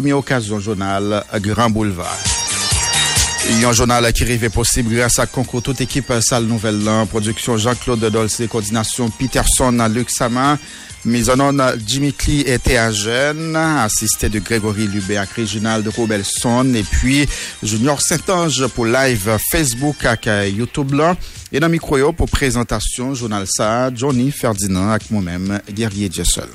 Première occasion journal Grand Boulevard. Un journal qui rêvait possible grâce à concours toute équipe Salle Nouvelle Lan, production Jean-Claude Dolce, coordination Peterson, Luc Sama, mise en onde Jimmy Clee et Théa Jeune, assisté de Grégory Lubé avec Réginald de Robelson et puis Junior Saint-Ange pour live Facebook avec YouTube là. Et dans le micro pour présentation, journal ça, Johnny Ferdinand avec moi-même, Guerrier Jessel.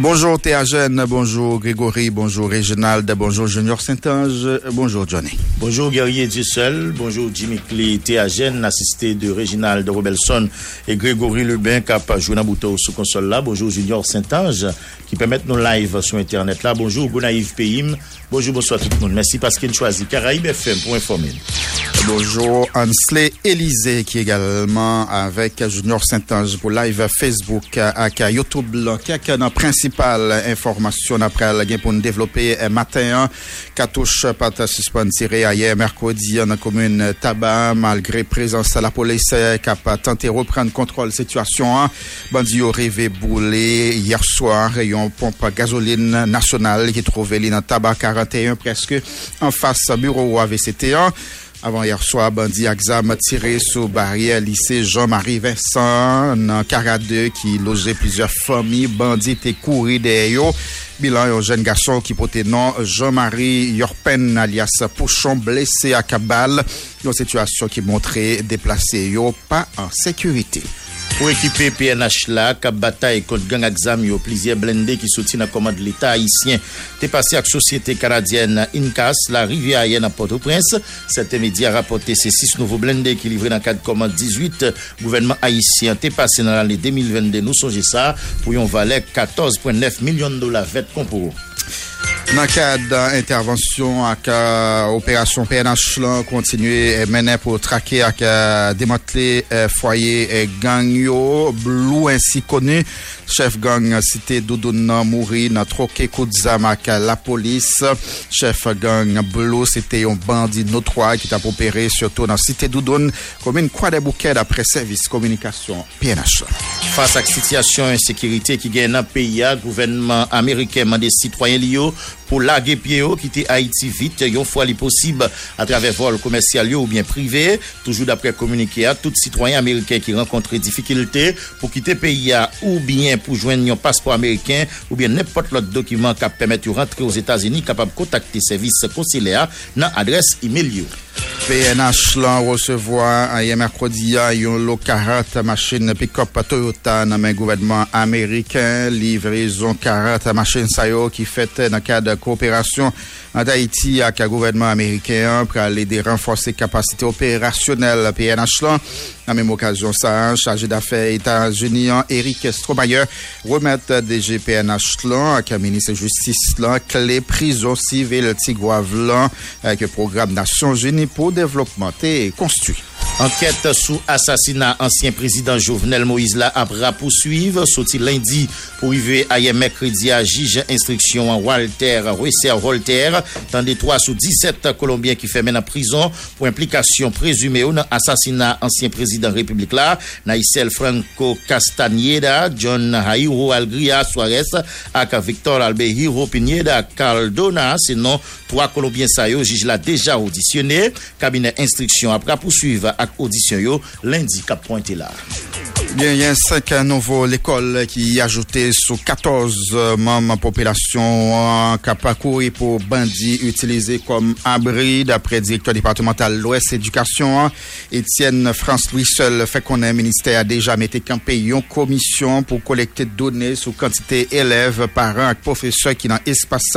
Bonjour Théa Jeune, bonjour Grégory, bonjour Réginald, bonjour Junior Saint-Ange, bonjour Johnny. Bonjour Guerrier Dussel, bonjour Jimmy Clé, Théa Jeune, assisté de Réginald Robelson et Grégory Lebin, cap dans bouton sous console là. Bonjour Junior Saint-Ange, qui permettent nos live sur Internet là. Bonjour Gonaïve Payim, bonjour, bonsoir tout le monde. Merci parce qu'il choisit Caraïbes FM pour informer. Bonjour Ansley Élysée qui est également avec Junior Saint-Ange pour live Facebook avec YouTube qui a une principale information après la pour nous développer matin cartouche pat suspend tiré hier mercredi dans la commune Tabac malgré présence de la police qui a tenté reprendre contrôle situation bandit au rêvé boulé hier soir rayon pompe gasoline nationale qui trouvait dans Tabac 41 presque en face bureau AVCT1 avant hier soir, bandit Axam tiré sur barrière lycée Jean-Marie Vincent dans 42 qui logeait plusieurs familles. Bandit était couru derrière. Bilan, un jeune garçon qui portait nom Jean-Marie Yorpen alias Pochon blessé à Cabal. Une situation qui montrait déplacé yo pas en sécurité. Pour équiper PNH là, cap bataille contre gang exam yo plusieurs blindés qui soutiennent la commande de l'État haïtien. T'es passé avec société canadienne Incas, la rivière haïenne à Port-au-Prince. Cet média a rapporté ces six nouveaux blindés qui livrés dans le cadre de commande 18 gouvernement haïtien. T'es passé dans l'année 2022. Nous songez ça pour un valet 14,9 millions de dollars vêt pour Nan kade intervensyon ak uh, operasyon PNH lan kontinue e menen pou trake ak uh, demantle uh, fwaye uh, gangyo blou ansi konu. Chef gang uh, site Doudoun nan mouri nan troke koudzam ak uh, la polis. Chef gang blou site yon bandi notwa ki tap opere surtout nan site Doudoun komine kwa de bouke dapre servis komunikasyon PNH. Fas ak sityasyon insekirite ki gen nan peya, gouvenman Amerikeman de sitwayen liyo, pou lage pie yo kite Haiti vit yon fwa li posib a travè vol komersyal yo ou bien prive. Toujou dapre komunike a, tout sitwoyen Ameriken ki renkontre difikilte pou kite peyi a ou bien pou jwen yon paspo Ameriken ou bien nepot lot dokiman kap pemet yo rentre os Etasini kapab kontakte servis konsile a nan adres e-mail yo. PNH lan recevoir hier mercredi lot 40 machine pick-up Toyota dans le gouvernement américain livraison 40 machines sayo qui fait dans le cadre de coopération en Haïti avec le gouvernement américain pour aller de renforcer capacité opérationnelle PNH lan. À même occasion, ça, chargé d'affaires États-Unis, Eric Stromayer, remettre DG PNH lan, avec le ministre de Justice lan, clé prison civile Tigouave lan, avec le programme Nations Unies pour développement et construit. Enquête sous assassinat ancien président Jovenel Moïse la à poursuivre. Sorti lundi pour arriver hier mercredi à juge instruction Walter, Rousser Voltaire, dans des 3 sous 17 Colombiens qui fait en prison pour implication présumée dans assassinat ancien président République là, Naïsel Franco Castañeda, John Jairo Algria Suarez, avec Victor Albehiro Pineda Caldona, sinon trois Colombiens ça juge l'a déjà auditionné. Cabinet instruction après poursuivre avec audition yo lundi cap pointé là. Bien, il y a cinq nouveaux l'école qui ajouté sous 14 membres population qui a parcouru pour bandits utilisés comme abri d'après directeur départemental l'Ouest Éducation. Étienne France Louis seul fait qu'on a ministère a déjà mis campé une commission pour collecter données sur quantité élèves, parents et professeurs qui dans espace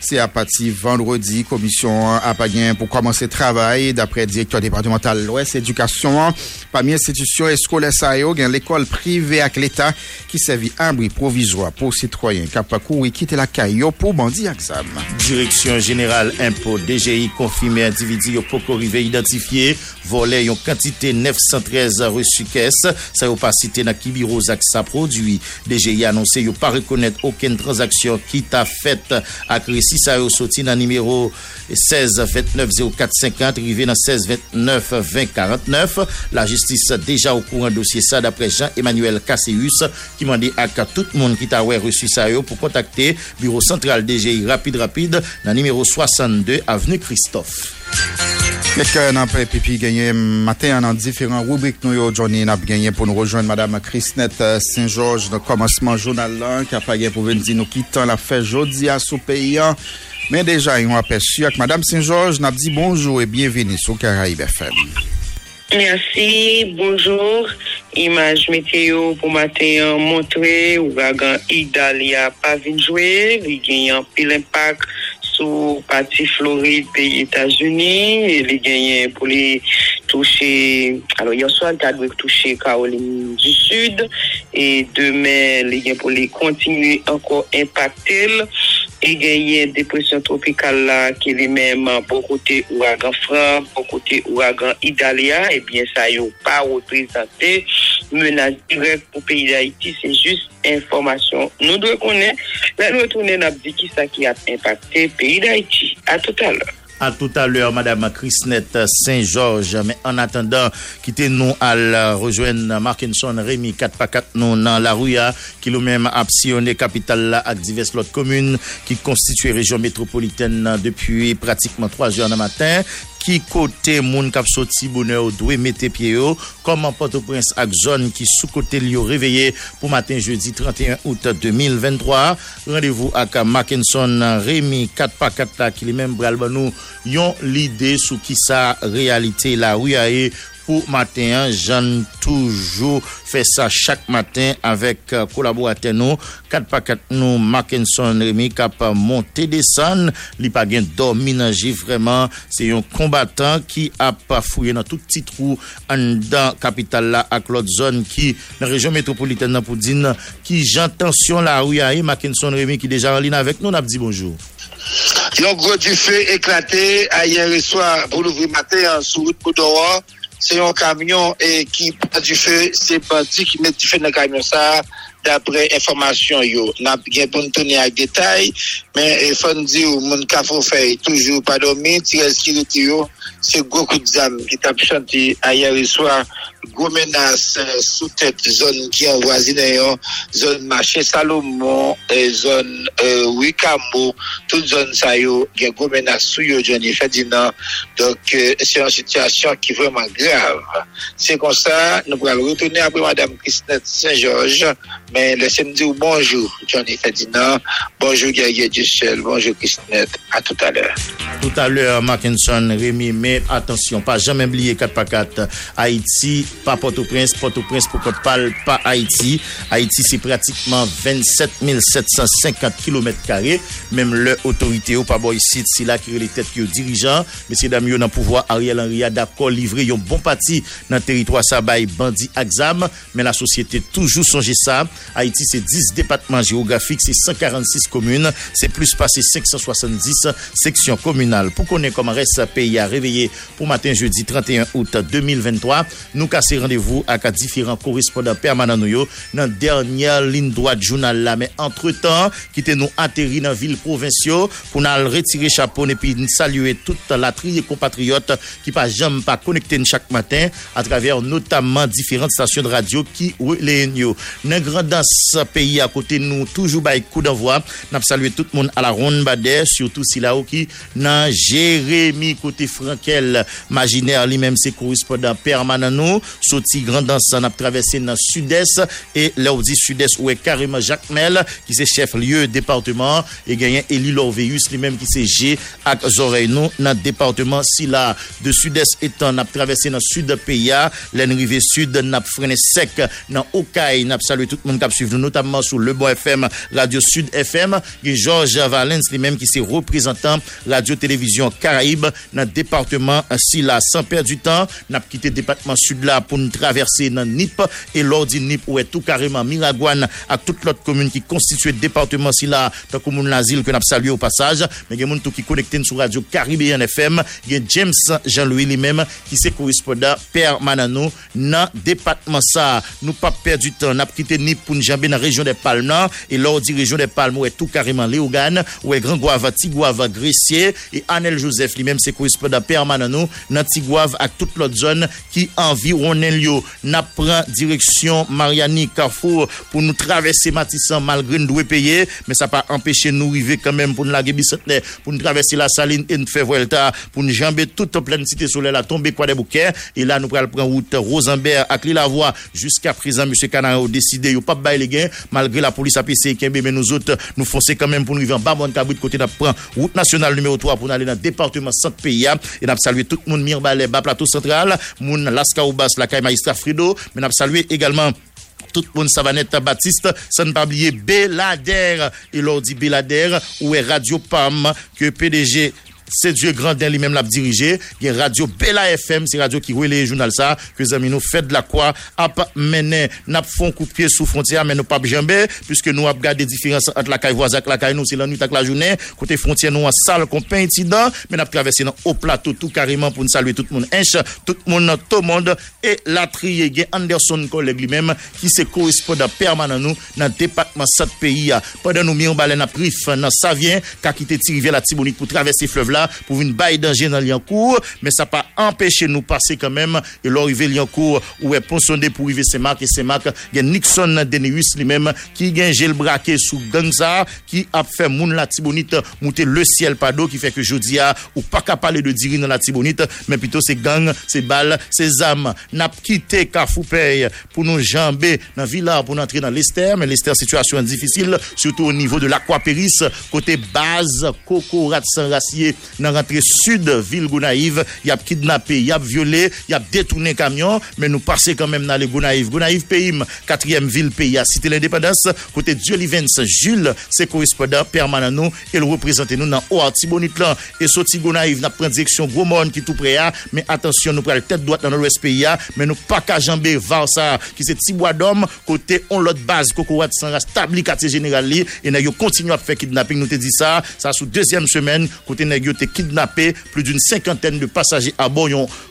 Se apati vendredi, komisyon apayen pou komanse travay dapre direktor departemental l'Ouest Edukasyon. Pami institisyon eskole sa yo gen l'ekol prive ak l'Etat ki sevi ambri provizwa pou sitroyen kapakou wikite la kayo pou bandi aksam. Direksyon General Impo DGI konfime individi yo pokorive identifiye vole yon kantite 913 resu kes sa yo pa site na kibiro zak sa prodwi. DGI anonse yo pa rekonet oken transaksyon ki ta fet ak resi Crécy ça a sorti dans numéro 16 29 04 50 arrivé dans 16 29 20 49 la justice déjà au courant dossier ça d'après Jean-Emmanuel Casseus qui m'a dit à tout le monde qui t'a reçu ça pour contacter bureau central DGI rapide rapide dans numéro 62 avenue Christophe. Quelqu'un euh, n'a pas pipi gagné matin en différents rubriques nous yo Johnny n'a gagné pour nous rejoindre madame Chrisnette euh, Saint-Georges dans commencement journal là qui a pas pour venir dire nous quittons la fête jeudi à sous pays mais déjà ils ont aperçu avec madame Saint-Georges n'a dit bonjour et bienvenue sur Caraïbes FM. Merci, bonjour. Imaj meteyo pou maten euh, montre ou vagan idal ya pa vinjwe, li genyan pil impak sur partie Floride pays États-Unis, il gagné pour les toucher alors hier soir il a dû toucher Caroline du Sud et demain il pour les continuer encore impacter et gagner dépression tropicale qui est même pour côté ouragan franc pour côté ouragan Idalia et eh bien ça n'a pas représenté. Menace directe pour le pays d'Haïti c'est juste information. Nous devons connaître. La retourner n'a dit qui ça qui a impacté le pays d'Haïti. À tout à l'heure à tout à l'heure, Madame Chrisnette Saint-Georges. Mais en attendant, quittez-nous à rejoindre Markinson Rémi 4x4 nous dans la rue qui nous-même a sillonné capitale là avec diverses autres communes qui constituent région métropolitaine depuis pratiquement trois heures du matin ki kote moun kap soti bonè ou dwe mette pie yo, koman Port-au-Prince ak zon ki sou kote li yo reveye pou matin jeudi 31 out 2023. Rendez-vous ak Mackinson Remy 4x4 la ki li men bral ban nou yon lide sou ki sa realite la ou ya e pou matin an, jan toujou fè sa chak matin avèk kolaboratè nou, kat pa kat nou Mackinson Remy kap monte desan, li pa gen dormi nan ji vreman, se yon kombatan ki ap fouye nan tout ti trou an dan kapital la ak lot zon ki nan rejon metropolitè nan pou din, ki jan tensyon la ou ya e Mackinson Remy ki deja anlina avèk nou, nap di bonjou. Yon gro di fè eklate a yon reswa pou louvri matin an sou kout kout oran c'est un camion et qui a du feu, c'est parti qui met du feu dans le camion ça d'après information yo n'a bien pour nous tenir à détail mais il faut dire mon café fait toujours pas dormir tirer ce qui c'est beaucoup d'âmes qui t'a chanté hier soir gros menace euh, sous tête zone qui en voisine zone marché Salomon et zone euh, Wikamo toute zone ça yo il gros menace sous yo Johnny Ferdinand. Donc euh, c'est une situation qui est vraiment grave. C'est comme ça nous allons retourner après madame Christine Saint-Georges Mais le samedi ou bonjour Johnny Ferdinand, bonjour Guerrier Dussel, bonjour Christinette, à tout à l'heure. Tout à l'heure, Mackinson, Rémi, mais attention, pas jamais oublier 4x4, Haïti, pas Port-au-Prince, Port-au-Prince pour qu'on parle pas Haïti. Haïti, c'est pratiquement 27 750 km2, même l'autorité ou pas boy site, c'est là qui est les têtes qui est dirigeant. Messieurs, dames, dans le pouvoir, Ariel Henry a d'accord livré un bon parti dans le territoire. Sabay, bandi Axam, mais la société toujours songé ça. Haïti, c'est 10 départements géographiques, c'est 146 communes, c'est plus passé 570 sections communales. Pour qu'on ait comme reste pays à réveiller pour matin jeudi 31 août 2023, nous casser rendez-vous avec différents correspondants permanents nous dans dernière ligne droite journal mais entre-temps qui nous atterri dans ville provinciale pour nous retirer chapeau et puis saluer toute la trier compatriotes qui pas jamais pas connecté chaque matin à travers notamment différentes stations de radio qui les dans grand tendans peyi a kote nou toujou bay kou d'envoi. Nap salwe tout moun ala ron badè, surtout si la ou ki nan Jeremie kote Frankel. Majiner li menm se korespondant permanent nou. Soti grandans nap travesse nan sud-est e la ou di sud-est ou e kareman Jacques Mel ki se chef lieu departement e genyen Eli Lorveus li menm ki se je ak zorey nou nan departement si la de sud-est etan nap travesse nan sud-peya, len rive sud nap frene sek nan Okay, nap salwe tout moun monde qui a suivi notamment sur le Bon FM Radio Sud FM et Georges Valence lui-même qui c'est représentant radio-télévision Caraïbe dans le département si là sans perdre du temps n'a quitté le département sud là pour nous traverser dans Nip. Et l'ordi Nip où est tout carrément Miragouane à toute l'autre commune qui constitue le département si là tant que mon l'asile que n'a salué au passage. Mais il y a monde qui connecté sur radio Caribéen FM a James Jean-Louis lui-même qui c'est correspondant permanent dans département ça nous pas perdre du temps n'a quitté Nip pou n'jambe nan rejyon de Palme nan, e lor di rejyon de Palme ou e tou kareman Leogan, ou e Gran Guava, Tigouava, Grecier, e Anel Joseph li menm se korespondant permanent nou nan Tigouave ak tout lot zon ki anvi ronen liyo. Nap pran direksyon Mariani Carrefour pou nou travesse Matisan malgre nou dwe peye, men sa pa empeshe nou rive kanmen pou nou lage bisetne, pou nou travesse la saline en fevrelta, pou nou jambe tout plen site sole la tombe kwa de bouke, e la nou pral pran route Rosenberg ak li la voa, jusqu'a prezan M. Kanara ou deside yo pa pas bail les gains malgré la police a PC mais nous autres nous foncer quand même pour nous arriver en bas bon cabrit côté prend route nationale numéro 3 pour aller dans le département centre pays et n'a salué tout le monde Mirbalais bas plateau central moun Laska Oubas la caille magistrat Frido mais n'a salué également tout le monde Savanette Baptiste, sans ne pas oublier Belader, et l'on dit Belader, ou est Radio PAM, que PDG Se Dieu Grandin li menm la dirije, gen radio Bela FM, se radio ki wè le jounal sa, ke zami nou fèd la kwa, ap menen, nap fon koupye sou frontiya, men nou pap jembe, pwiske nou ap gade diferans at la kay voazak, la kay nou, se lan nou tak la jounen, kote frontiya nou an sal kompen iti dan, men ap travesse nan o plato tout kareman pou nou salwe tout moun enche, tout moun to monde, e la triye gen Anderson koleg li menm, ki se koresponda permanan nou nan depatman sat peyi ya. Padan nou mi yon balen ap rif nan Savien, kakite ti rive la Tibonik pou travesse flev la, la pou vin baye danje nan Liancourt, men sa pa empèche nou pase kanmèm, e lor rive Liancourt, ou e ponsonde pou rive Semak, e Semak gen Nixon Denius li mèm, ki gen jel brake sou gangza, ki ap fè moun la tibonit moutè le siel pa do, ki fè ke jodi a, ou pa ka pale de diri nan la tibonit, men pito se gang, se bal, se zam, nap kite ka foupey pou nou jambe nan vila pou nou antre nan lester, men lester situasyon difisil, soutou ou nivou de l'Aquaperis, kote baz, koko, rat san rasye, nan rentre sud vil Gounaïv, yap kidnappé, yap violé, yap détourné camion, mais nous passons quand même dans les Gounaïv. Gounaïv Pays, quatrième ville pays à Cité l'Indépendance, côté Dieu Livens, Jules, c'est correspondant permanent nous, et le représente nous dans Oarti Bonitlan, et sorti Gounaïv, n'a prend direction Goumon qui tout près à, mais attention, nous prenons tête droite dans l'ouest pays à, mais nous pas qu'à jambe Varsa, qui c'est Tibois d'homme, côté on l'autre base, Kokouat sans rétabli quartier général et nous continuons à faire kidnapping, nous te dit ça, ça sous deuxième semaine, côté nous été kidnappé. Plus d'une cinquantaine de passagers à bord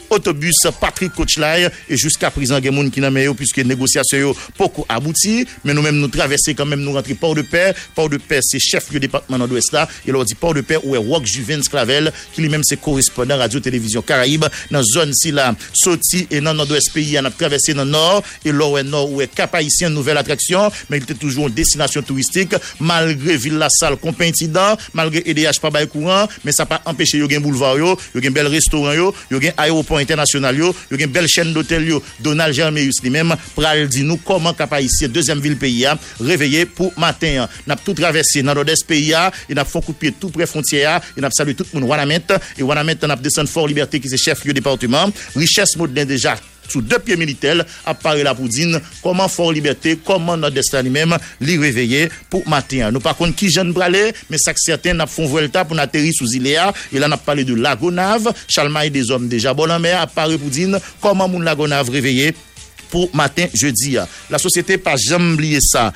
autobus Patrick Coachlay et jusqu'à présent il y a monde qui n'a puisque négociation yo beaucoup abouti. Mais nous même nous traverser quand même nous rentrer port de paix port de paix c'est chef du département nord-ouest là. Et leur dit port de paix où est Rock Juvens Clavel qui lui-même c'est correspondant radio télévision Caraïbe. Dans zone si là sorti et dans nord-ouest pays a traversé dans nord. Et là l'ouest nord où est Cap Haïtien nouvelle attraction. Mais il était toujours une destination touristique. Malgré Ville La Salle compétidant malgré EDH pas bail courant. Mais ça pas empêché yo gen boulevard yo yo gen bel restaurant yo yo gen aéroport international yo yo gen belle chaîne d'hôtel yo. Donald Germeus lui-même pral dit nous comment capable ici deuxième ville pays a réveillé pour matin n'a tout traversé dans l'ouest pays a et n'a fait coup de pied tout près frontière et n'a salué tout le monde. Wanamet et Wanamet n'a descendu Fort Liberté qui c'est chef lieu département. Richesse moderne déjà sous deux pieds militaires, à Paris la Poudine, comment Fort Liberté, comment notre destin lui-même, l'y réveiller pour matin. Nous, par contre, qui jeune bralé, mais ça que certains n'a font Vuelta pour atterrir sous Iléa, et là, n'a parlé de Lagonave, Chalmaï des hommes déjà bon en mer, à Paris Poudine, comment mon Lagonave réveiller pour matin, jeudi. La société, pas jamais oublié ça.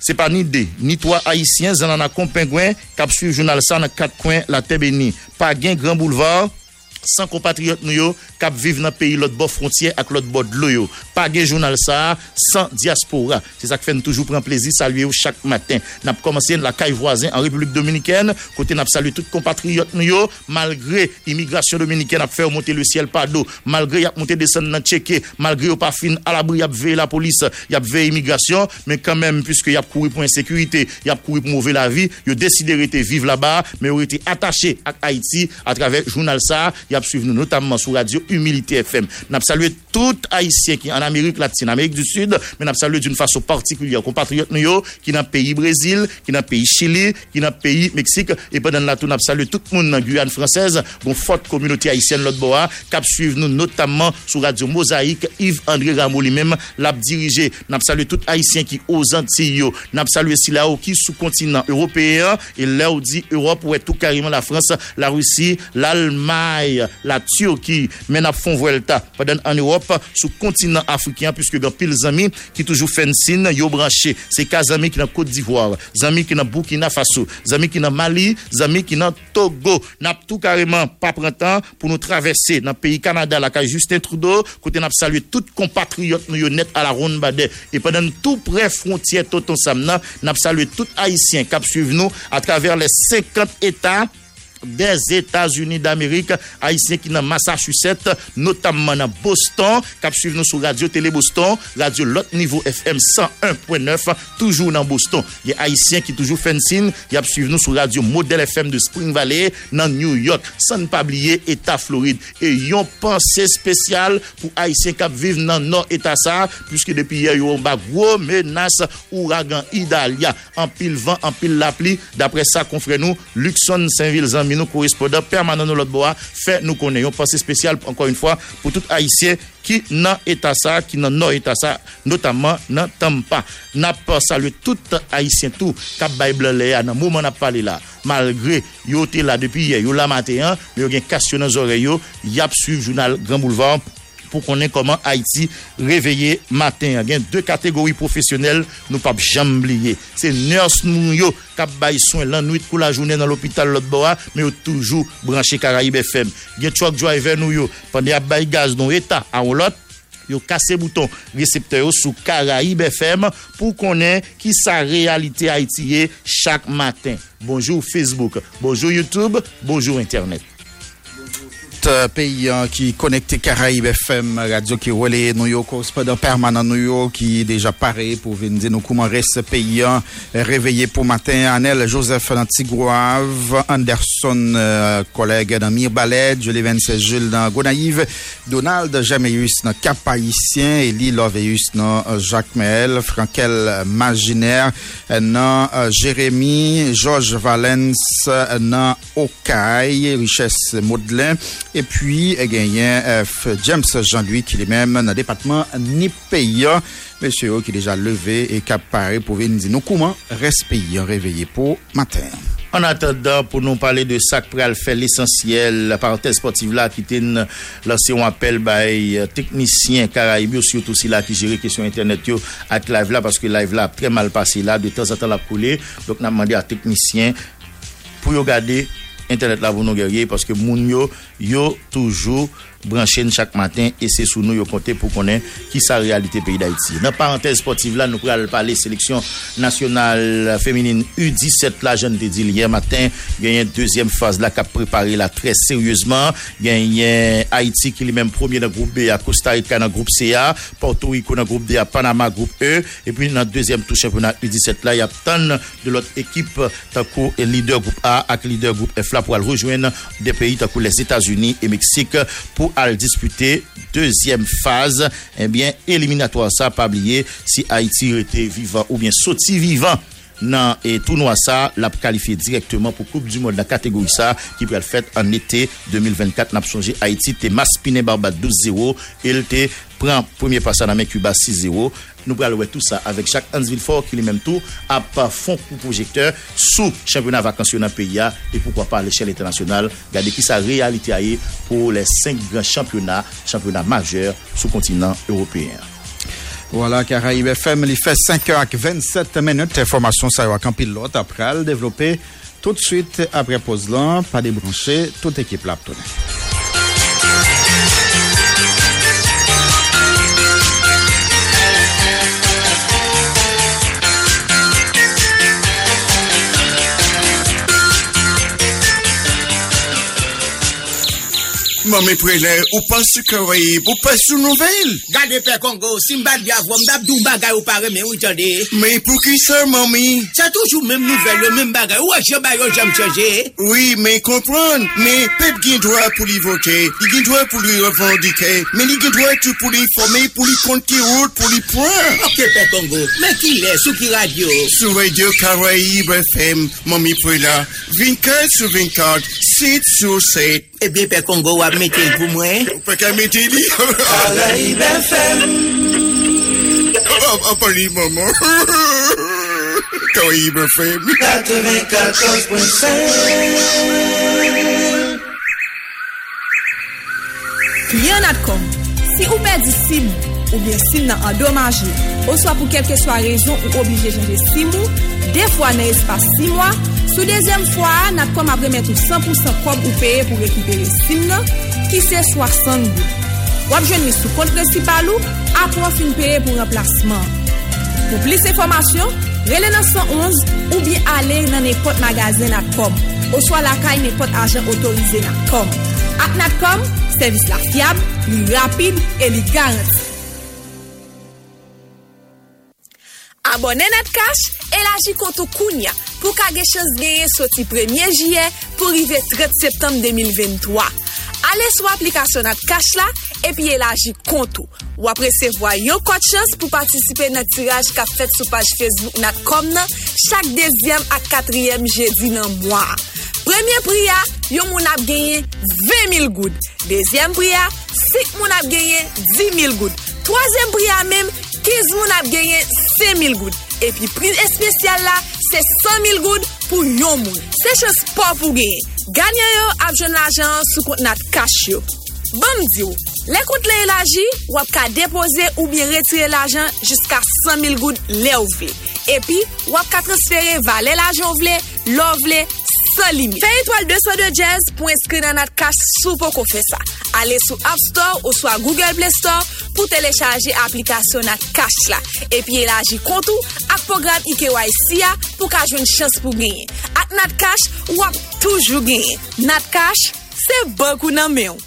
Se pa ni de, ni toa Haitien, zanan akon pengwen, kap suiv jounal sa nan kat kwen la tebeni. Pa gen Gran Boulevard, sans compatriotes nous qui vivent dans pays l'autre bord frontière avec l'autre bord de l'eau pas de journal ça sans diaspora. C'est ça que fait toujours prendre plaisir saluer chaque matin. N'a commencé la caille voisin en République dominicaine, côté n'a salué tous compatriotes nous malgré immigration dominicaine a fait monter le ciel par d'eau, malgré y a monté descendre dans malgré pas fin à l'abri y a la police, y a veillé immigration, mais quand même puisque y a couru pour insécurité, y a couru pour mauvais la vie, y a décidé de vivre là-bas, mais ont été attaché à Haïti à travers journal ça, y a suivi nous notamment sur radio Humilité FM. N'a salué tout haïtien qui en Amérique latine, Amérique du Sud, mais n'a salué d'une façon particulière compatriotes nous qui dans le pays Brésil, qui dans le pays Chili, qui dans le pays Mexique et pendant la tout n'a salué tout le monde dans Guyane française, bon forte communauté haïtienne l'autre bois, cap suivre nous notamment sur radio Mosaïque, Yves André Rameau lui-même l'a dirigé. N'a salué tout haïtien qui aux Antilles, n'a salué si là qui sous continent européen et là où dit Europe ou est tout carrément la France, la Russie, l'Allemagne, la Turquie, mais n'a font Vuelta pendant en Europe sous continent africain puisque dans pile amis qui toujours fait signe yo branché. C'est cas amis qui dans Côte d'Ivoire, amis qui dans Burkina Faso, amis qui dans Mali, amis qui dans Togo, n'a tout carrément pas prendre temps pour nous traverser dans le pays Canada la Justin Trudeau côté n'a salué tous compatriotes nous net à la ronde badet et pendant tout près frontière Toton Samna n'a salué tout haïtiens qui suivent nous à travers les 50 États des Etats-Unis d'Amerik, Haitien ki nan Massachusetts, notamman nan Boston, kap suiv nou sou Radio Tele Boston, Radio Lot Niveau FM 101.9, toujou nan Boston. Ye Haitien ki toujou fensin, yap suiv nou sou Radio Model FM de Spring Valley, nan New York, san pabliye Etat Floride. E yon panse spesyal pou Haitien kap viv nan nor Etat sa, pwiske depi ye yon bak wou menas ouragan Idalia, an pil van, an pil la pli, dapre sa kon fre nou, Luxon Saint-Ville-Zambie Nous correspondants permanents de l'autre bois, fait nous connaissons. Pensée spéciale, encore une fois, pour tout Haïtien qui n'a état ça, qui n'a non état ça, notamment dans Tampa. N'a pas salué tout Haïtien, tout, cap Bible là, dans le moment n'a parlé là. Malgré, yo là depuis hier, yo là matin, mais yo gen dans les oreilles, y a suivi journal Grand Boulevard pou konen koman Haiti reveye matin. Gen de kategori profesyonel nou pap jambliye. Se ners nou yo kap bay son lan nouit kou la jounen nan l'opital Lotboa, me yo toujou branche Karaib FM. Gen chok driver nou yo, pande ap bay gaz don eta a ou lot, yo kase bouton resepte yo sou Karaib FM pou konen ki sa realite Haitiye chak matin. Bonjour Facebook, bonjour YouTube, bonjour Internet. Euh, pays qui connecté Caraïbes FM, correspondant permanent New York qui déjà paré pour venir dire nous comment reste ce pays réveillé pour matin. Anel Joseph Antigroave, Anderson, euh, Mirbalet, Julie 26 Jules dans Gonaïve, Donald Jameus dans Cap Haïtien, Elie Loveus dans Jacques Mel, Frankel Maginaire dans Jérémy, Georges Valence dans Okaï, Richesse Maudelin, E pi genyen James Jean-Louis ki li men nan depatman ni peyan. Mese yo ki deja leve e kap pare pou ven di nou kouman respeyan reveye pou matin. An atenda pou nou pale de sak pral fè l'esensyel, parantez sportive la ki ten lanse yon apel bay euh, teknisyen Karaibyo, syotou si la ki jere kesyon internet yo ak live la, paske live la ap tre mal pase la, de tan zatan la koule, dok nan mande a teknisyen pou yo gade internet la pou nou gerye, paske moun yo yo toujou branchen chak matin e se sou nou yo konte pou konen ki sa realite peyi d'Haïti. Nan parantez sportiv la nou pral pale seleksyon nasyonal femenine U17 la jen te di liye matin genyen deuxième faz la kap prepare la tre seriouzman, genyen Haïti ki li men premier nan groupe B a Costa Rica nan groupe C a, Porto Rico nan groupe D a Panama groupe E, e pi nan deuxième tou championnat U17 la yap tan de lot ekip takou lider groupe A ak lider groupe F. La pou al rejouen de peyi takou les Etats-Unis. Et Mexique pour aller disputer deuxième phase. Eh bien éliminatoire ça pas oublier si Haïti était vivant ou bien sorti vivant dans et tournoi ça l'a qualifié directement pour Coupe du Monde la catégorie ça qui peut être faite en été 2024 n'a changé. Haïti t'es Maspiné Barba 12-0 et il prend premier passage dans Cuba 6-0 nous allons tout ça avec chaque Hans Villefort qui est même tout à fond pour projecteur sous championnat vacancieux dans le pays et pourquoi pas à l'échelle internationale regardez qui sa réalité pour les cinq grands championnats championnats majeurs sous continent européen. Voilà, Caraïbes FM, il fait 5h27 minutes. Information, ça va qu'un pilote. Après le développer tout de suite après pause pas débrancher, toute équipe là. Justement, mes prélèves, ou pas sous Caraïbes, ou pas sous Nouvelle. Gardez Père Congo, si m'bat diavou, m'dap dou bagay ou pare, mais oui, tendez. Mais pour qui ça, mamie? C'est toujours même nouvelle, le même bagay. Ou est-ce que j'aime changer? Oui, mais comprendre. Mais, peuple qui droit pour lui voter, il a droit pour lui revendiquer, mais il a droit pour lui former, pour lui compter route, pour lui prendre. Ok, Père Congo, mais qui est, sous qui radio? Sous Radio Caraïbes FM, mamie prélèves. 24 sur 24, 7 sur 7. Eh bien, pe Kongo, wap metel pou mwen? Ou pa ka mette li? Karaib FM. A pali, maman. Karaib FM. 94.5 Rien Natcom, si ou perdi sim ou bien sim nan endomaje. Oswa pou kelke swa rezon ou oblije janje sim ou, defwa nan espas sim wa, sou dezem fwa nan kom apre metou 100% kob ou peye pou rekipere sim nan, ki se 60 gout. Wap jwen mi sou kont precipal ou, apwa fin peye pou remplasman. Pou plis informasyon, rele nan 111 ou bien ale nan nepot magazen nan kob, oswa lakay nepot ajen otorize nan kob. Ak nan kob, servis la fiab, li rapide e li garanti. Abone Netcash, elaji kontou kounya pou kage chans genye soti premye jye pou rive 30 septem 2023. Ale sou aplikasyon Netcash la epi elaji kontou. apre se vwa yon kote chans pou patisipe nan tiraj ka fet sou page Facebook Netcom nan chak dezyem ak katriyem jedi nan mwa. Premye priya, yon moun ap genye 20.000 goud. Dezyem priya, 6 moun ap genye 10.000 goud. Troasyem priya menm, 15 moun ap genye 5.000 goud. Epi priz espesyal la, se 100.000 goud pou yon moun. Se chos pa pou genye. Ganyan yo ap joun l'ajan sou kont nat kash yo. Bam diyo, le kont le elaji, wap ka depoze ou bien retire l'ajan jiska 100.000 goud le ou vle. Epi, wap ka transfere va le l'ajan vle, lo vle, san limit. Fè Etoile 202 Jazz pou inskri nan nat kach sou pou kon fè sa. Ale sou App Store ou swa Google Play Store pou telechaje aplikasyon nat kach la. Epi elaji kontou ak program IKYC ya pou ka jwen chans pou genye. Ak nat kach wap toujou genye. Nat kach se bankou nan men.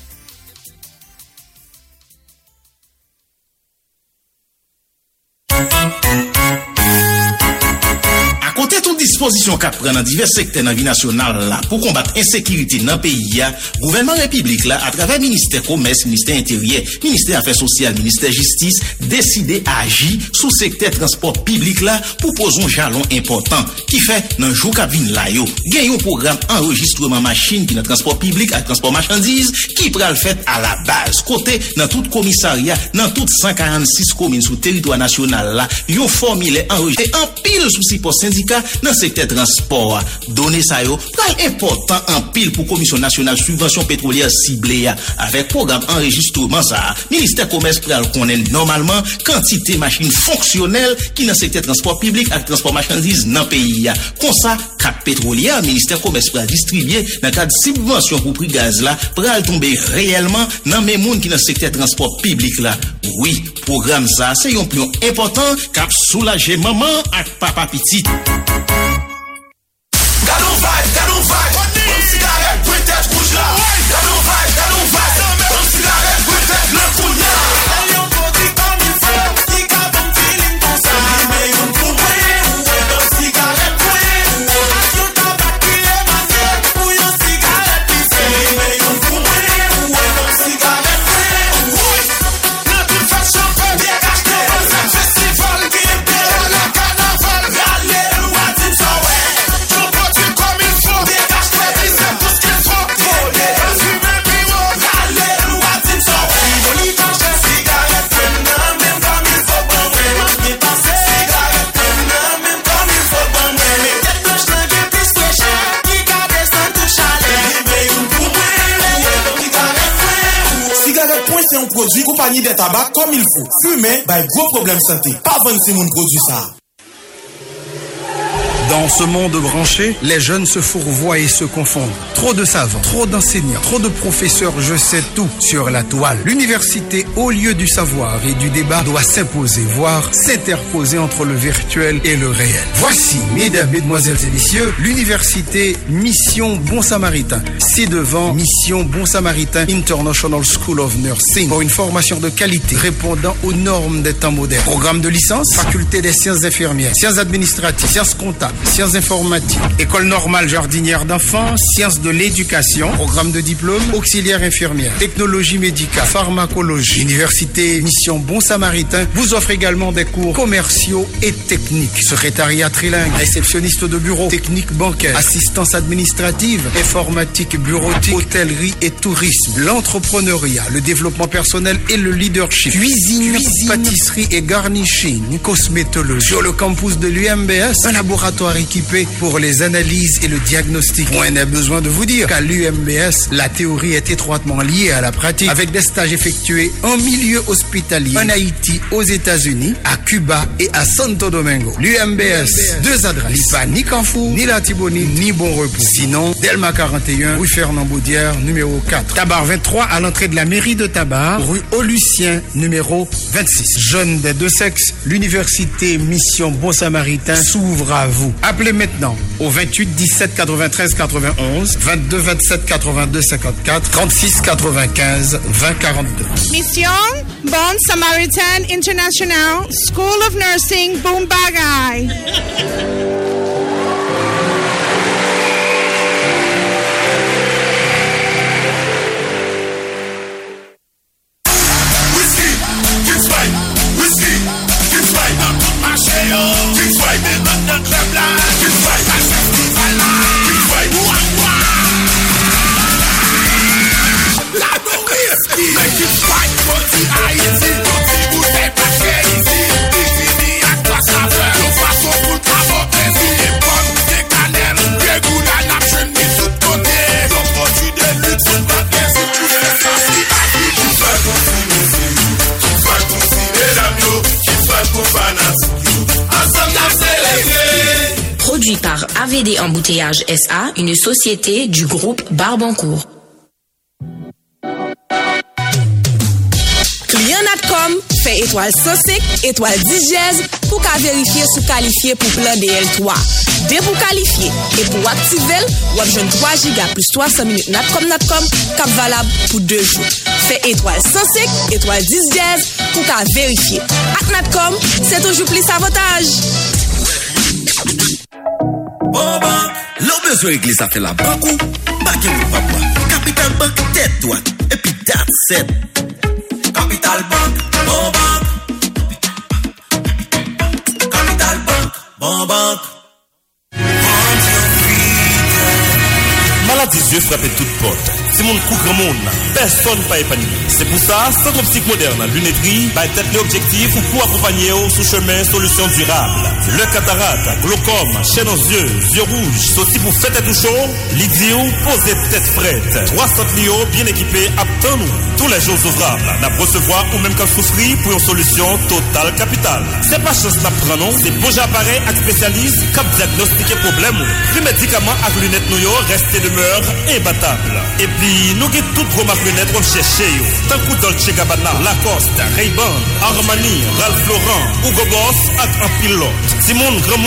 dispozisyon kap pren nan divers sekte nan vi nasyonal la pou kombat ensekiriti nan peyi ya, gouvernement republik la atrave Ministèr Komès, Ministèr Intériè, Ministèr Affaires Sociales, Ministèr Justice, deside agi sou sekte transport publik la pou poson jalon important ki fe nan jou kap vin la yo. Gen yon program enregistreman machin ki nan transport publik ak transport machandiz ki pral fet a la baz. Kote nan tout komisaria, nan tout 146 komine sou teritwa nasyonal la, yo formile enregistre en pil sou si post syndika nan sekte sekte transport. Donè sa yo pral important an pil pou Komisyon Nasyonal Subvensyon Petrolier Sible ya. Avek program enregistrouman sa, Ministèr Komers pral konen normalman kantite machin fonksyonel ki nan sekte transport publik ak transport machandiz nan peyi ya. Kon sa, kap petrolier, Ministèr Komers pral distribye nan kad subvensyon pou pri gaz la pral tombe reyelman nan men moun ki nan sekte transport publik la. Oui, program sa se yon plion important kap soulaje maman ak papa pitit. five compagnie de tabac comme il faut. Fumer, bah gros problème santé. Pas vendre si mon produit ça. Dans ce monde branché, les jeunes se fourvoient et se confondent. Trop de savants, trop d'enseignants, trop de professeurs, je sais tout sur la toile. L'université, au lieu du savoir et du débat, doit s'imposer, voire s'interposer entre le virtuel et le réel. Voici, mesdames, mesdemoiselles et messieurs, l'université Mission Bon Samaritain. C'est devant Mission Bon Samaritain International School of Nursing pour une formation de qualité répondant aux normes des temps modernes. Programme de licence, faculté des sciences infirmières, sciences administratives, sciences comptables, sciences informatiques, école normale jardinière d'enfants, sciences de l'éducation, programme de diplôme, auxiliaire infirmière, technologie médicale, pharmacologie. Université Mission Bon Samaritain vous offre également des cours commerciaux et techniques. Secrétariat trilingue, réceptionniste de bureau, technique bancaire, assistance administrative, informatique, bureautique, hôtellerie et tourisme, l'entrepreneuriat, le développement personnel et le leadership, cuisine, pâtisserie et garnishing, cosmétologie. Sur le campus de l'UMBS, un laboratoire équipé pour les analyses et le diagnostic. Point n'est besoin de vous dire qu'à l'UMBS, la théorie est étroitement liée à la pratique avec des stages effectués en milieu hospitalier, en Haïti, aux États-Unis, à Cuba et à Santo Domingo. L'UMBS, deux adresses, pas ni Canfou, ni La Tibonite, ni Bon Repos. Sinon, Delma 41, rue Fernand Baudière, numéro 4. Tabar 23 à l'entrée de la mairie de Tabar, rue Aulucien, numéro 26. Jeunes des deux sexes, l'université Mission Bon Samaritain s'ouvre à vous. Appelez maintenant au 28 17 93 91, 22 27 82 54, 36 95 20 42. Mission Bon Samaritan International School of Nursing Boombagay. AVD Embouteillage SA, une société du groupe Barbancourt. Klien Natcom fait étoile 105, étoile 10 dièse pour qu'à vérifier sous qualifié pour plan DL3. Dès pour qualifier et pour activer, ou avez 3 giga plus 300 minutes Natcom Natcom cap valable pour 2 jours. Fait étoile 105, étoile 10 dièse pour qu'à vérifier. Ak Natcom, c'est toujours plus avantage. Banque, l'on besoin régler ça fait la banque ou baguette ou papa. Capital Bank tête droite et puis it. Capital Bank, bon banque. Capital Bank, bon banque. Maladie yeux frappait toute porte. Si mon coup grand monde, personne pas épargné. C'est pour ça, Centre Optique Moderne, lunetterie, va être l'objectif pour accompagner au sous chemin solution durable. Le cataracte, glaucome, chaîne aux yeux, yeux rouges, sautis pour fête et tout chaud, l'idio, posez tête prête. 300 lios bien équipés, aptons nous. Tous les jours ouvrables, n'a recevoir ou même qu'à souffrir pour une solution totale capitale. C'est pas chose n'a prenons, c'est beau appareil avec spécialiste, cap diagnostiquer problème. Les médicaments avec lunettes nous yo, restez demeure imbattable. Et puis, nous avons toutes vos marques lunettes, on cherche yo. Tant que Dolce Gabbana, Lacoste, Ray-Ban, Armani, Ralph Lauren, Hugo Boss, avec un. Simone, grand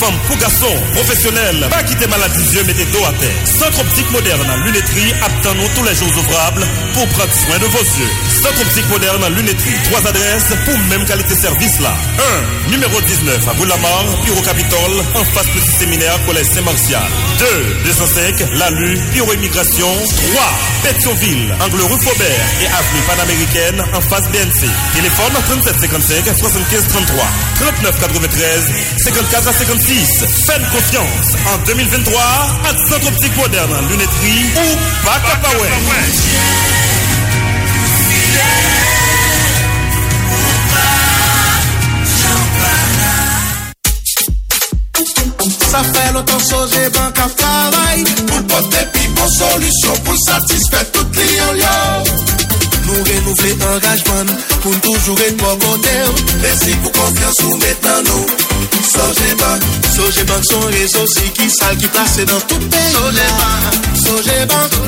femme pour garçon, professionnel, pas quitter maladie yeux, mettez dos à terre. Centre optique moderne, lunetterie, aptons nous tous les jours ouvrables pour prendre soin de vos yeux. Centre optique moderne, lunetterie, trois adresses pour même qualité service là. 1. Numéro 19 à Boulamar, Bureau Capitole, en face petit séminaire, collège Saint-Martial. 2. 205, La Lue, Bureau Immigration. 3. Pétionville, angle rue Faubert et avenue panaméricaine, en face BNC. Téléphone 37 55 75 33. 39 93 54 à 56. Faites confiance en 2023 à Centre Optique Moderne, lunetterie ou Bac à Sa fè lontan soje banka travay Poul pote pi bon solusyon Poul satisfè tout li yon yo Nou renouvle engajman Poun toujou rekwa kote ou Mersi pou konfian sou metan nou Soje bank Soje bank son rezo si ki sal ki plase dan tout pe Soje bank Soje bank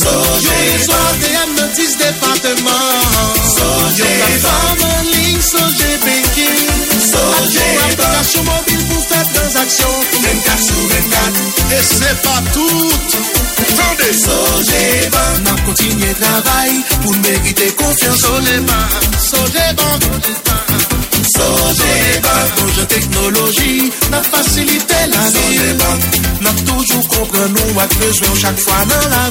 Soje bank Te am nan 10 departement Soje bank Yon la fam an ling soje banking Sogebank application mobile pour faire transactions 24 sur 24 Et c'est pas tout. Attendez. Sogebank N'a continué travail pour mériter confiance Sogebank Sogebank Sogebank Projet technologie N'a facilité la vie. N'a toujours compris nous à besoin chaque fois dans la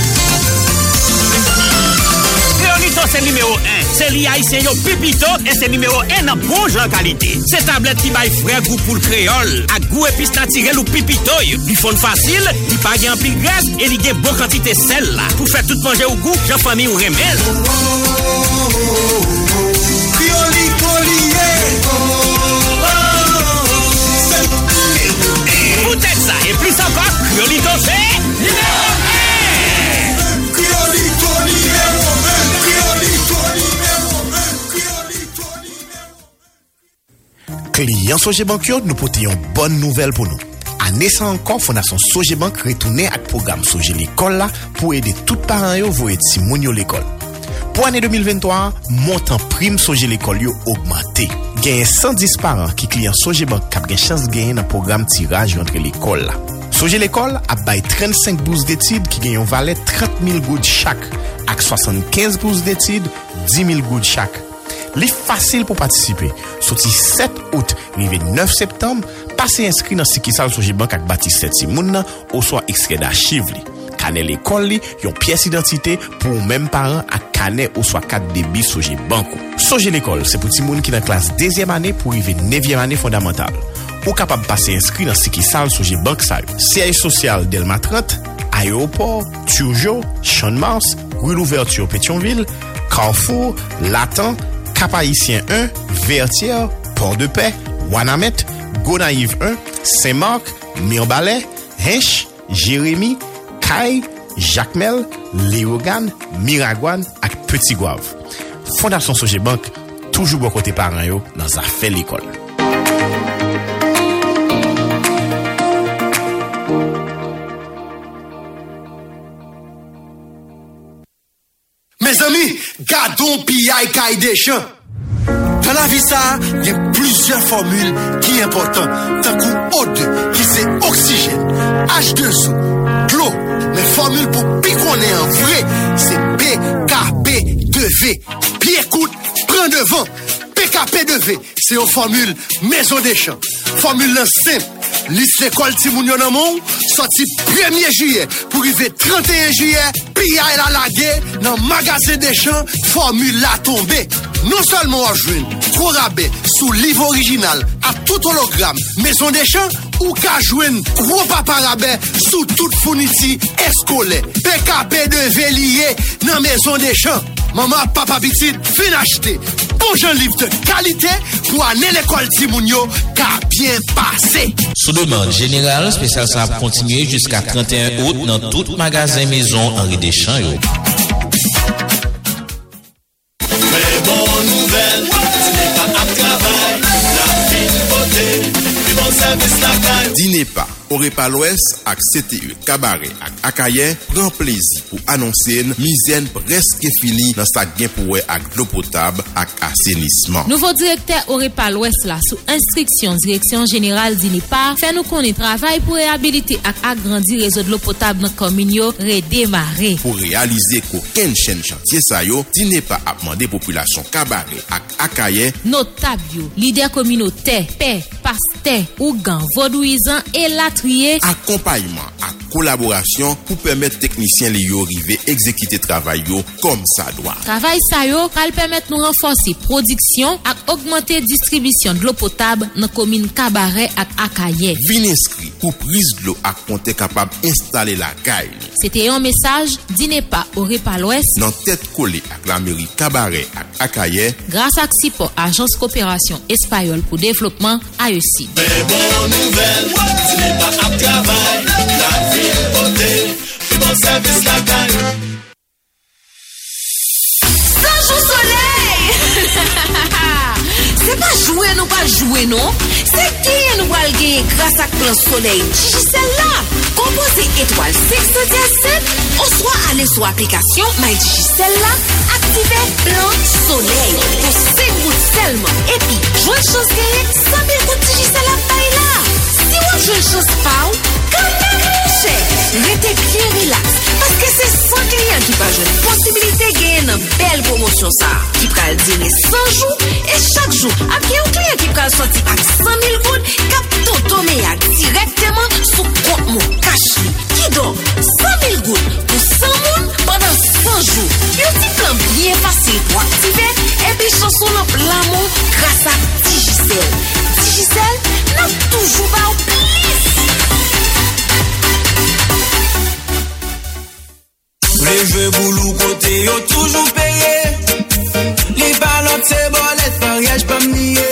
Creolito c'est numéro 1 C'est li haïtien yo pipito Et c'est numéro 1 en bon genre qualité. C'est tablette qui baille frais goût pour le créole. A goût épice naturel ou pipito Li fon facile, li pa gen pile graisse Et li gen bon quantité sel là. Pour faire tout manger au goût, j'en famille ou remel ça et plus encore Kliyen Sojebank yo nou pote yon bon nouvel pou nou. Ane sa ankon, Fondasyon Sojebank retoune ak program Soje l'ekol la pou ede tout paran yo voye si moun yo l'ekol. Po ane 2023, montan prim Soje l'ekol yo augmente. Genye 110 paran ki kliyen Sojebank kap gen chans genye nan program tiraj yo antre l'ekol la. Soje l'ekol ap bay 35 bous d'etid ki genyon valet 000 goud chak ak 75 bous d'etid 10 000 goud chak. Li fasil pou patisipe. Soti 7 out, rive 9 septembre, pase inskri nan sikisal souje ak bati 7 simoun nan, ou so ekskre da chiv li. Kane l'ekol li, yon piyes identite pou ou menm paran ak kane ou oswa kat debi souje ou. Soje l'ekol, se pou ti moun ki nan klas 2e ane pou rive 9e ane fondamental. Ou kapab pase inskri nan sikisal souje sa yo. CI Social Delma 30, Aéroport, Turjo, Chanmars, Rue L'Ouverture Pétionville, Carrefour, Latin, Kapayisyen 1, Vertier, Port-de-Paix, Wanamet, Gonaiv 1, Saint-Marc, Mirbalet, Hench, Jérémy, Kay, Jacmel, Léogane, Miragwan ak Petit Gouave. Fondasyon Sojebank toujou bo kote paran yo nan zafè l'ekol. Gardons pillay kay des champs. Dans la vie ça, il y a plusieurs formules qui sont importantes. Tant qu'on O2, qui c'est oxygène, H2O, de l'eau. Mais formule pour piconer en vrai, c'est PKP2V. Puis écoute, prends devant. PKP2V, c'est une formule maison des champs. Formule Lis l'ekol ti moun yo nan moun, soti 1er juye, pou rive 31 juye, piya el alage, nan magase de chan, formula tombe. Non salman wajwen, kou rabe, sou liv orijinal, a tout hologram, meson de chan, ou ka jwen gro paparabe sou tout founiti eskole. PKP de veliye nan mezon de chan. Maman papapitit fin achete. Bonjan liv de kalite pou ane l'ekol timoun yo ka bien pase. Sou deman, General Special Saab kontinye jiska 31 out nan tout magazin mezon Henri Deschamps yo. Dîner pas Orepalwes ak CTU Kabare ak Akayen pren plezi pou anonsen mizen preske fini nan sa gen pouwe ak do potab ak asenisman. Nouvo direkter Orepalwes la sou instriksyon direksyon general di Nipa fè nou konen travay pou reabilite ak agrandi rezo de lo potab nan kominyo redemare. Pou realize koken chen chantye sayo, di Nipa apman de populasyon Kabare ak Akayen notab yo, lider kominote, pe, paste, ougan, vodouizan, elat ak kolaborasyon pou pwemet teknisyen li yo rive ekzekite travay yo kom sa doa. Travay sa yo pal pwemet nou renforsi prodiksyon ak augmente distribisyon dlo potab nan komine kabare ak akaye. Vin inskri pou priz dlo ak ponte kapab installe la kaye. Sete yon mesaj, dine pa ore pal wes nan tet kole ak la meri kabare ak akaye. Gras ak sipo Ajans Koopérasyon Espanyol pou Devlopman AEC. Bebo nouvel, dine pa ap travay, la vi. Pote, pi bon soleil! Se pa jwè nou pa jwè nou, se genye soleil? Digicel la. Kompose etwal 6 sodia 7, ou swa ale sou aplikasyon My soleil. Pou 5 gout selman, epi jwè chos genye 100.000 gout Digicel la bay la. Si wap jwè chos pa ou, promosyon sa ki pral dine 100 jou e chak jou ap gen yon kliyen ki pral soti ak 100.000 goud kap to tome ya direktyman sou kont moun kach li. Ki don 100.000 goud pou 100 moun banan 100 jou. Yon ti plan bien fasil pou aktive epi chanson nan plan moun grasa Digicel. Digicel nan toujou ba ou plis. Les jeux boulou côté yo toujours payé. Les balottes c'est bolette mariage pas nié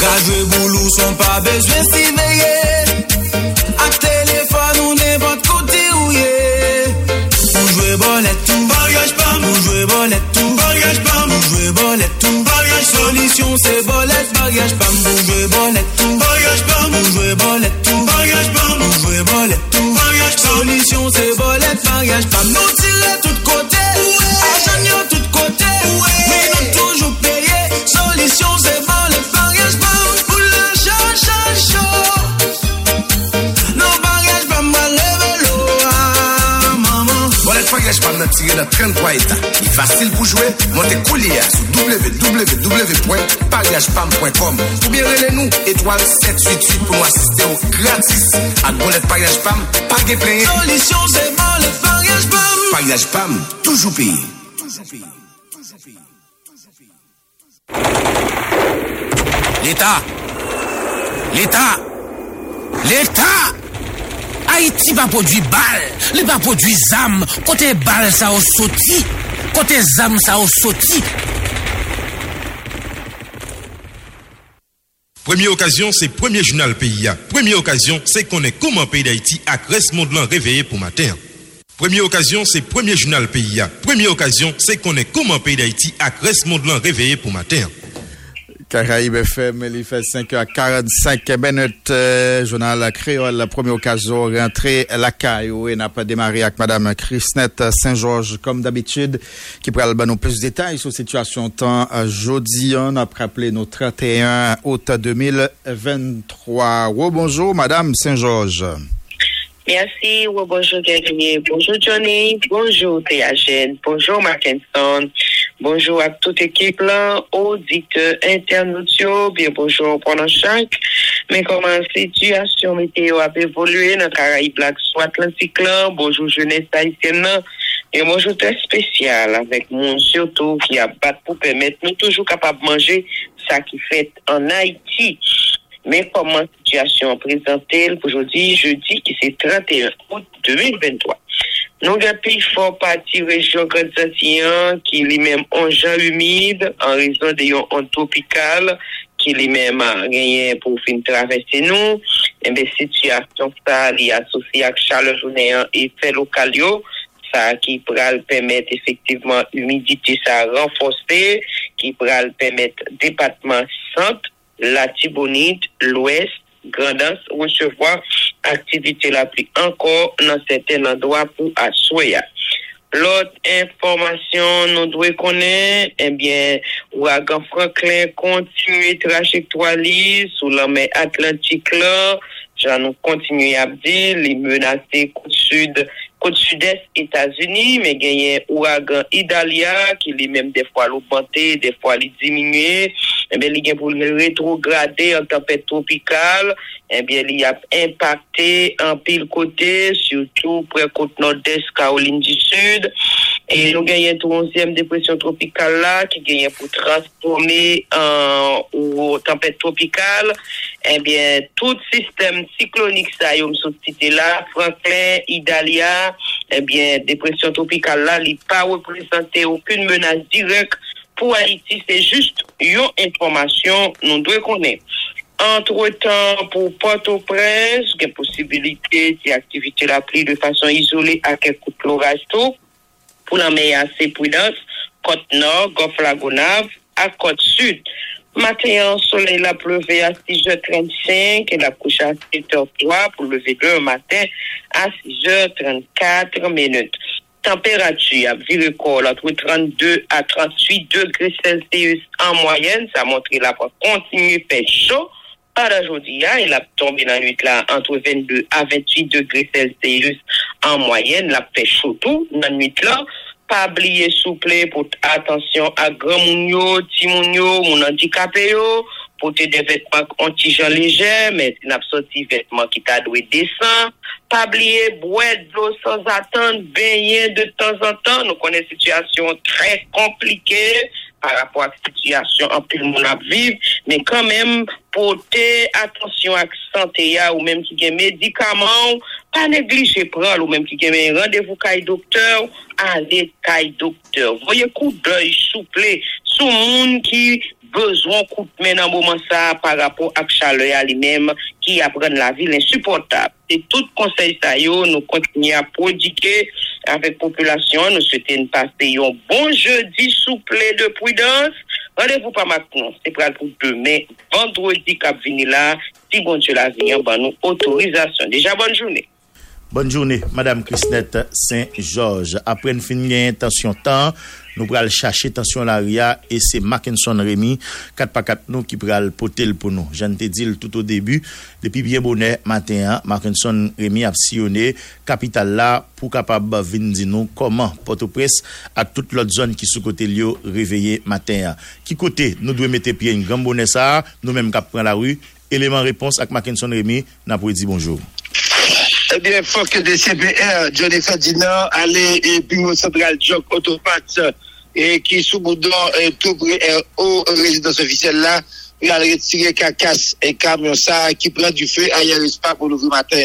Gageux boulou sont pas besoin s'y veiller À téléphone ou n'importe côté où yé Pour jouer bolette tout Mariage pas Pour jouer bolette tout Mariage pas Pour jouer bolette tout Mariage solution c'est bolette Mariage pas Pour jouer bolette tout Mariage pas Pour jouer bolette tout Mariage pas Pour jouer bolette tout Mariage solution c'est bolette. Mariage pagues pa' Wallet Pagage Pam nan tire nan 33 etat. Li fasil pou jwe, monte kouliya sou www.pagagepam.com Ou bien rele nou, étoile 788 pou nou asiste ou gratis. Ak Wallet Pagage Pam, page plenye. Solution c'est bolette Mariage pas Pagage Pam, toujou paye. L'État. L'État. L'État Haïti pa produit bal Li pa produit zam Kote bal sa ou soti Kote zam sa ou soti Première occasion, c'est premier journal PIA. Première occasion, c'est qu'on est comment pays d'Haïti à reste monde là réveillé pour matin. Première occasion, c'est premier journal PIA. Première occasion, c'est qu'on est comment pays d'Haïti à reste monde là réveillé pour matin. Caraïbes FM, il fait 5h45 minutes, euh, journal créole, la première occasion, rentrée la caillou, et n'a pas démarré avec Madame Chrisnette Saint-Georges, comme d'habitude, qui pourra nous plus de détails sur la situation temps euh, jeudi, on a rappelé nos 31 août 2023. Oh, bonjour, Madame Saint-Georges. Merci, bonjour Gabriel, bonjour Johnny, bonjour Théagène, bonjour Mackinson, bonjour à toute équipe là, auditeurs, internautes, bien bonjour pendant chaque, mais comment la situation météo a évolué dans Caraïbes là, soit Atlantique là, bonjour jeunesse haïtienne et bonjour très spécial avec mon surtout qui a battu pour permettre nous toujours capables de manger ça qui fait en Haïti. Mais comment situation présentée pour aujourd'hui, jeudi, qui c'est 31 août 2023. Nous avons fort partie région Grand Antillon, qui est lui-même en gens humide, en raison de onde tropicale, qui lui-même gagné pour fin traverser nous. Et bien, situation ça, est associée avec chaleur journée et fait local ça qui pourra le permettre effectivement humidité ça renforcer, qui pourra le permettre département centre, la Tibonite, l'Ouest, Grandance, recevoir activité la pluie encore dans certains endroits pour Assoya. L'autre information, nous devons connaître, eh bien, ouragan Franklin continue trajectoire sous la mer Atlantique là. J'en continue à dire, les menacés sud côte sud-est États-Unis, mais gagné ouragan Idalia, même des fois l'augmenté, des fois il diminué, eh y a pour le rétrograder en tempête tropicale, eh bien, il a impacté en pile côté, surtout près côte nord-est, Caroline du Sud. Et nous gagnons une onzième dépression tropicale là, qui gagne pour transformer en tempête tropicale. Eh bien, tout système cyclonique, ça, y est, là, Franklin, Idalia, eh bien, dépression tropicale là, il pas représenté aucune menace directe pour Haïti. C'est juste une information, nous devons connaître. Entre-temps, pour Port-au-Prince, il y a possibilité d'activité la pluie de façon isolée à quelques l'orage tout. Pour la meilleure assez prudence, côte nord, Golfe Lagonave, à côte sud. Matin, soleil la pleuvé à 6h35 et la couche à 7h03 pour lever demain matin à 6h34 minutes. Température à Viricole entre 32 à 38 degrés Celsius en moyenne. Ça montre qu'il a continué faire chaud. Par aujourd'hui, il a tombé dans la nuit là entre 22 à 28 degrés Celsius en moyenne. Il a fait chaud tout la nuit là. Pas oublier souple pour attention à grand mounio, petit mounio, mon handicapé porter des vêtements anti-gens légers, mais n'a sorti vêtements qui t'a doué descend. Pas oublier boire de l'eau sans attendre, baigner de temps en temps. Nous connaissons une situation très compliquée par rapport à la situation en plus à vivre, mais quand même porter attention à la santé ou même qui des médicaments, pas négliger prendre ou même qui a un rendez-vous avec docteur, allez avec docteur. Voyez coup d'œil souple sous monde qui de main dans le moment ça par rapport à chaleur lui-même qui apprend la ville insupportable. Et tout conseil ça yo, nous continuons à prodiguer avec population, nous souhaitons passer un bon jeudi souple de prudence. Rendez-vous pas maintenant, c'est pour demain, vendredi cap venir là, si bon Dieu la vie, ben nous autorisation. Déjà bonne journée. Bonne journée, Madame Christette Saint-Georges. Après une fin intention temps, Nou pral chache tansyon l'aria e se Mackinson Remy 4x4 nou ki pral potel pou nou. Jan te dil tout o debu. Depi bien bonè matin an, Mackinson Remy ap siyone kapital la pou kapab vin di nou koman Port-au-Prince ak tout lot zon ki sou kote liyo reveye matin an. Ki kote nou dwe mette pie yon gran bonè sa, nou menm kap pran la ru. Eleman repons ak Mackinson Remy nan pou e di bonjou. Ebyen, eh fok de CBR, Johnny Ferdinand, ale e bingo sentral jok otopat et qui sous boudon tout près au résidence officielle là, il a retiré cacasse et camion ça qui prend du feu ailleurs pas pour l'ouvrir matin.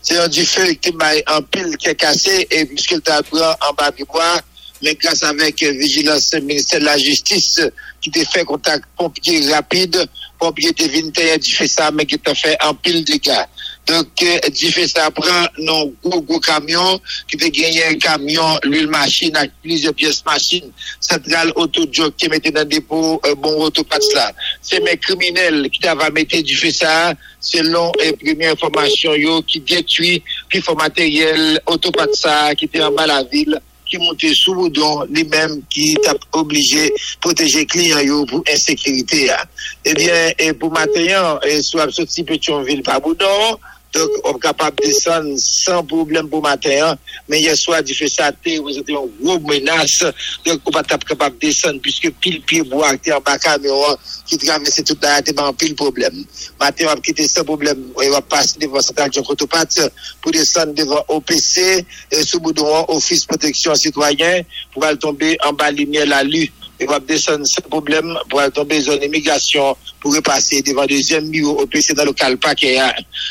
C'est un du feu qui m'a en pile qui est cassé et puisqu'il t'a pris en bas du bois, mais grâce avec vigilance ministère de la justice qui t'a fait contact pompier rapide, pompier te venu du fait ça mais qui t'a fait en pile de cas. Donc, du fait ça prend non gros gros camion qui peut gagner un camion, l'huile machine avec plusieurs pièces machines, centrale auto qui mettait dans le dépôt euh, bon autopath là. C'est mes criminels qui va mettre du fait ça selon les premières informations qui détruit puis font matériel autopath ça qui était en bas la ville qui montait sous boudon, lui-même qui t'a obligé protéger les clients pour insécurité. Eh bien, et pour matin, et soit sorti Pétionville par boudon, donc on est capable de descendre sans problème pour matin, mais hier soir, du fait ça, êtes une grosse menace, donc on va être capable de descendre puisque pile pied bois qui en bas camion qui traverse toute la tête, en pile problème. Matin, on va quitter sans problème, on va passer devant Central John Cotopat pour descendre devant OPC, et sous boudon, Office Protection Citoyen, pour aller tomber en bas lumière la lue il va descendre sans problème pour tomber zone immigration pour repasser devant deuxième bureau au PC dans le local paquet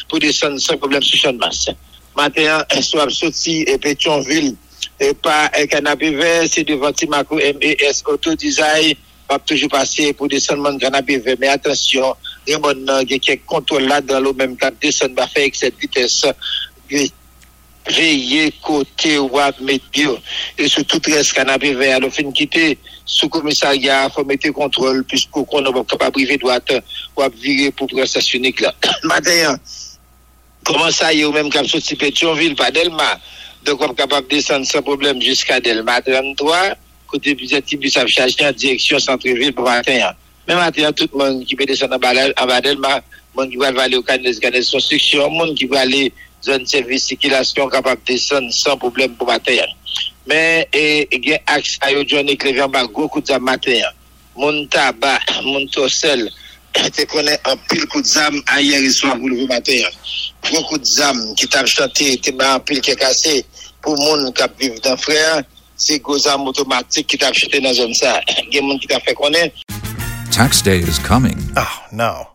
pour descendre sans problème sur Champ Masse. Matin, un soir sorti et Pétionville et pas un canapé vert, c'est devant Timaco MES Auto Design va toujours passer pour descendre mon canapé vert. Mais attention, il y a quelques contrôles là dans le même temps, descendre va faire avec cette vitesse veiller côté web météo et sur tout reste canapé vert le fin quitter sous commissariat faut mettre contrôle puisqu'on ne va pas priver droite. Ou virer pour presse unique là. Matin comment ça y est ou même cap sorti Pétionville pas Delma. Donc on est capable de descendre sans problème jusqu'à Delma. 33 côté plus bus à charger en direction centre-ville pour matin. Même matin tout le monde qui peut descendre en bas Delma. Monde qui va aller au canal de construction monde qui va aller zon servis sikilasyon kapap desen san problem pou mater. Men, e gen aks a yo Johnny Clevian ba gokou zam mater. Moun taba, moun tosel, te konen an pil kou zam a yeri swa pou louvi mater. Gokou zam ki tab chante, te ba an pil ke kase pou moun kap viv dan freya, se gozam otomatik ki tab chante nan zon sa. Gen moun ki tab fe konen. Tax day is coming. Oh, no.